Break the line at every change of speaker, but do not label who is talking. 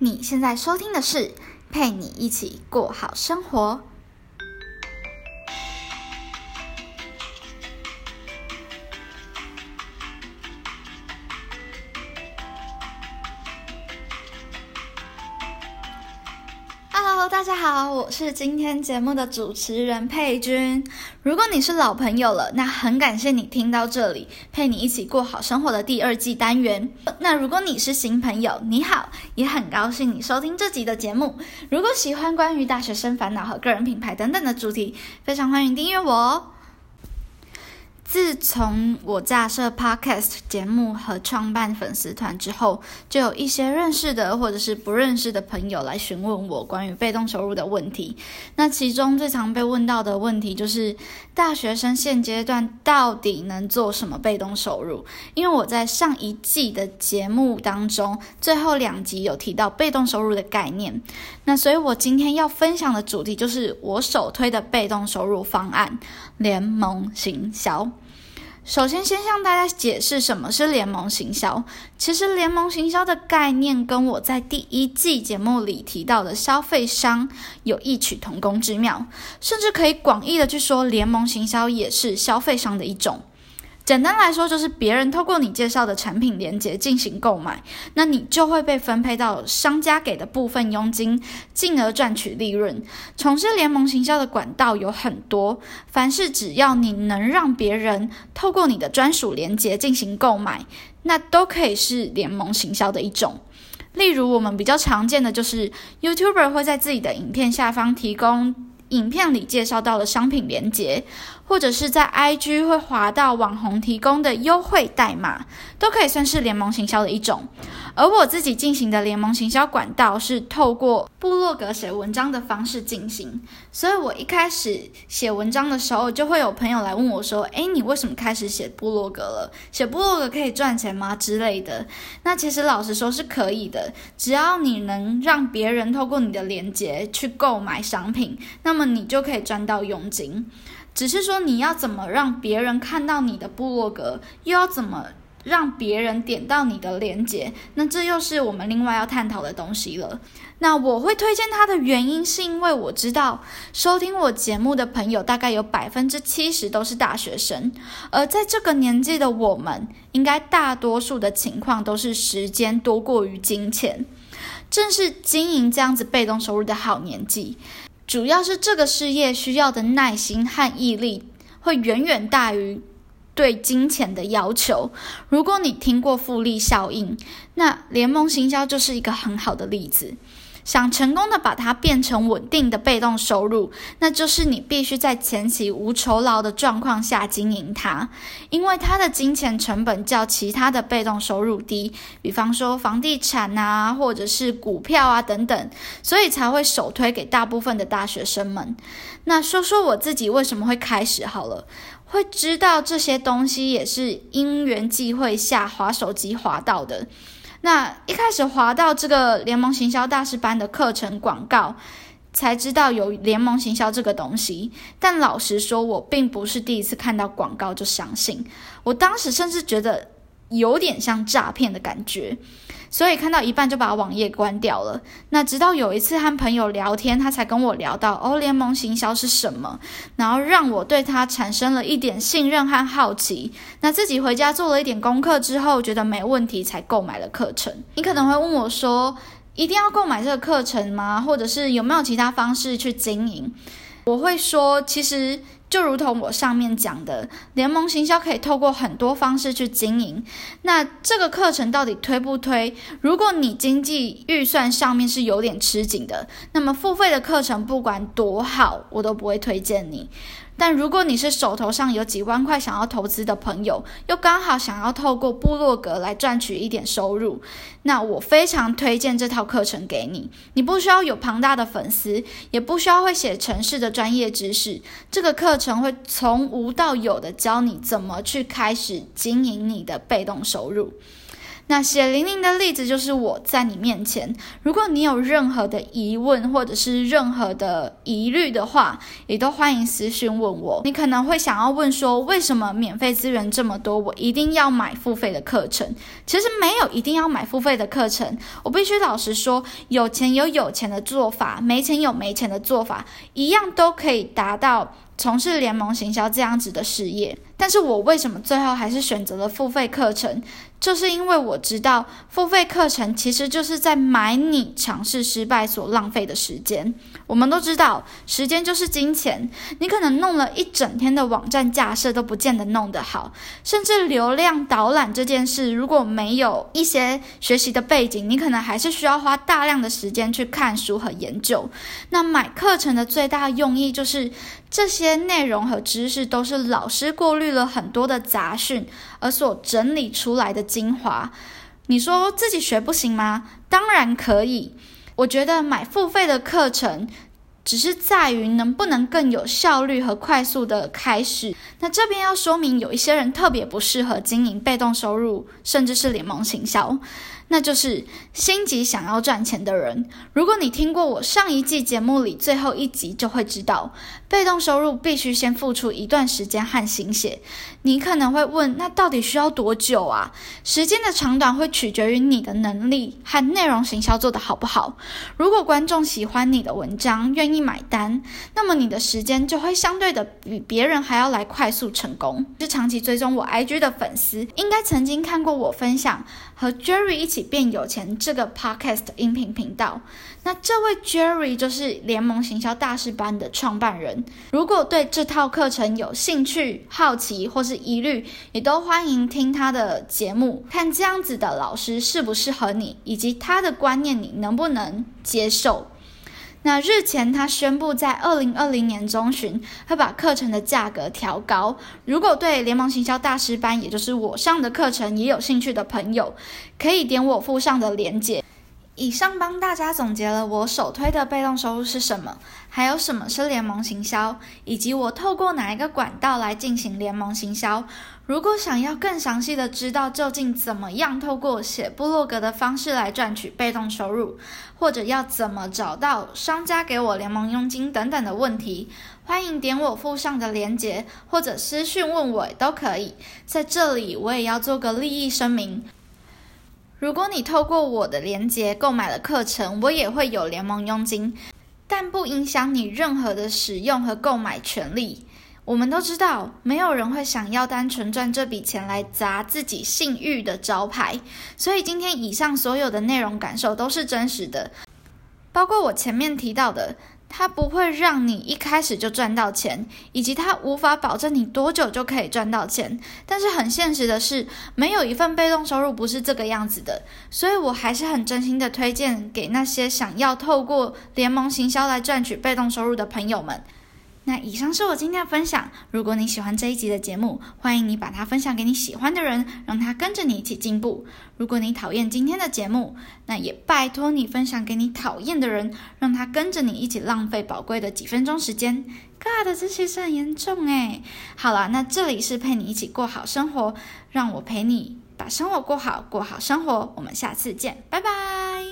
你现在收听的是陪你一起过好生活。大家好，我是今天节目的主持人佩君。如果你是老朋友了，那很感谢你听到这里，陪你一起过好生活的第二季单元。那如果你是新朋友，你好，也很高兴你收听这集的节目。如果喜欢关于大学生烦恼和个人品牌等等的主题，非常欢迎订阅我哦。自从我架设 podcast 节目和创办粉丝团之后，就有一些认识的或者是不认识的朋友来询问我关于被动收入的问题。那其中最常被问到的问题就是，大学生现阶段到底能做什么被动收入？因为我在上一季的节目当中，最后两集有提到被动收入的概念。那所以我今天要分享的主题就是我首推的被动收入方案——联盟行销。首先，先向大家解释什么是联盟行销。其实，联盟行销的概念跟我在第一季节目里提到的消费商有异曲同工之妙，甚至可以广义的去说，联盟行销也是消费商的一种。简单来说，就是别人透过你介绍的产品链接进行购买，那你就会被分配到商家给的部分佣金，进而赚取利润。从事联盟行销的管道有很多，凡是只要你能让别人透过你的专属链接进行购买，那都可以是联盟行销的一种。例如，我们比较常见的就是 YouTuber 会在自己的影片下方提供影片里介绍到的商品链接。或者是在 IG 会滑到网红提供的优惠代码，都可以算是联盟行销的一种。而我自己进行的联盟行销管道是透过部落格写文章的方式进行，所以我一开始写文章的时候，就会有朋友来问我说：“诶，你为什么开始写部落格了？写部落格可以赚钱吗？”之类的。那其实老实说是可以的，只要你能让别人透过你的链接去购买商品，那么你就可以赚到佣金。只是说你要怎么让别人看到你的部落格，又要怎么让别人点到你的链接，那这又是我们另外要探讨的东西了。那我会推荐他的原因，是因为我知道收听我节目的朋友大概有百分之七十都是大学生，而在这个年纪的我们，应该大多数的情况都是时间多过于金钱，正是经营这样子被动收入的好年纪。主要是这个事业需要的耐心和毅力会远远大于对金钱的要求。如果你听过复利效应，那联盟行销就是一个很好的例子。想成功的把它变成稳定的被动收入，那就是你必须在前期无酬劳的状况下经营它，因为它的金钱成本较其他的被动收入低，比方说房地产啊，或者是股票啊等等，所以才会首推给大部分的大学生们。那说说我自己为什么会开始好了，会知道这些东西也是因缘际会下滑手机滑到的。那一开始滑到这个联盟行销大师班的课程广告，才知道有联盟行销这个东西。但老实说，我并不是第一次看到广告就相信，我当时甚至觉得有点像诈骗的感觉。所以看到一半就把网页关掉了。那直到有一次和朋友聊天，他才跟我聊到哦，联盟行销是什么，然后让我对他产生了一点信任和好奇。那自己回家做了一点功课之后，觉得没问题，才购买了课程。你可能会问我说，一定要购买这个课程吗？或者是有没有其他方式去经营？我会说，其实。就如同我上面讲的，联盟行销可以透过很多方式去经营。那这个课程到底推不推？如果你经济预算上面是有点吃紧的，那么付费的课程不管多好，我都不会推荐你。但如果你是手头上有几万块想要投资的朋友，又刚好想要透过部落格来赚取一点收入，那我非常推荐这套课程给你。你不需要有庞大的粉丝，也不需要会写程式的专业知识，这个课程会从无到有的教你怎么去开始经营你的被动收入。那血淋淋的例子就是我在你面前。如果你有任何的疑问或者是任何的疑虑的话，也都欢迎私讯问我。你可能会想要问说，为什么免费资源这么多，我一定要买付费的课程？其实没有一定要买付费的课程。我必须老实说，有钱有有钱的做法，没钱有没钱的做法，一样都可以达到。从事联盟行销这样子的事业，但是我为什么最后还是选择了付费课程？就是因为我知道付费课程其实就是在买你尝试失败所浪费的时间。我们都知道，时间就是金钱。你可能弄了一整天的网站架设都不见得弄得好，甚至流量导览这件事，如果没有一些学习的背景，你可能还是需要花大量的时间去看书和研究。那买课程的最大用意就是这些内容和知识都是老师过滤了很多的杂讯而所整理出来的。精华，你说自己学不行吗？当然可以。我觉得买付费的课程，只是在于能不能更有效率和快速的开始。那这边要说明，有一些人特别不适合经营被动收入，甚至是联盟行销。那就是心急想要赚钱的人。如果你听过我上一季节目里最后一集，就会知道，被动收入必须先付出一段时间和心血。你可能会问，那到底需要多久啊？时间的长短会取决于你的能力和内容行销做得好不好。如果观众喜欢你的文章，愿意买单，那么你的时间就会相对的比别人还要来快速成功。是长期追踪我 IG 的粉丝，应该曾经看过我分享和 Jerry 一起起。变有钱这个 podcast 音频频道，那这位 Jerry 就是联盟行销大师班的创办人。如果对这套课程有兴趣、好奇或是疑虑，也都欢迎听他的节目，看这样子的老师适不适合你，以及他的观念你能不能接受。那日前，他宣布在二零二零年中旬会把课程的价格调高。如果对联盟行销大师班，也就是我上的课程也有兴趣的朋友，可以点我附上的链接。以上帮大家总结了我首推的被动收入是什么，还有什么是联盟行销，以及我透过哪一个管道来进行联盟行销。如果想要更详细的知道究竟怎么样透过写部落格的方式来赚取被动收入，或者要怎么找到商家给我联盟佣金等等的问题，欢迎点我附上的链接，或者私讯问我都可以。在这里，我也要做个利益声明。如果你透过我的链接购买了课程，我也会有联盟佣金，但不影响你任何的使用和购买权利。我们都知道，没有人会想要单纯赚这笔钱来砸自己信誉的招牌，所以今天以上所有的内容感受都是真实的，包括我前面提到的。它不会让你一开始就赚到钱，以及它无法保证你多久就可以赚到钱。但是很现实的是，没有一份被动收入不是这个样子的。所以我还是很真心的推荐给那些想要透过联盟行销来赚取被动收入的朋友们。那以上是我今天的分享。如果你喜欢这一集的节目，欢迎你把它分享给你喜欢的人，让他跟着你一起进步。如果你讨厌今天的节目，那也拜托你分享给你讨厌的人，让他跟着你一起浪费宝贵的几分钟时间。God，这其实很严重诶。好了，那这里是陪你一起过好生活，让我陪你把生活过好，过好生活。我们下次见，拜拜。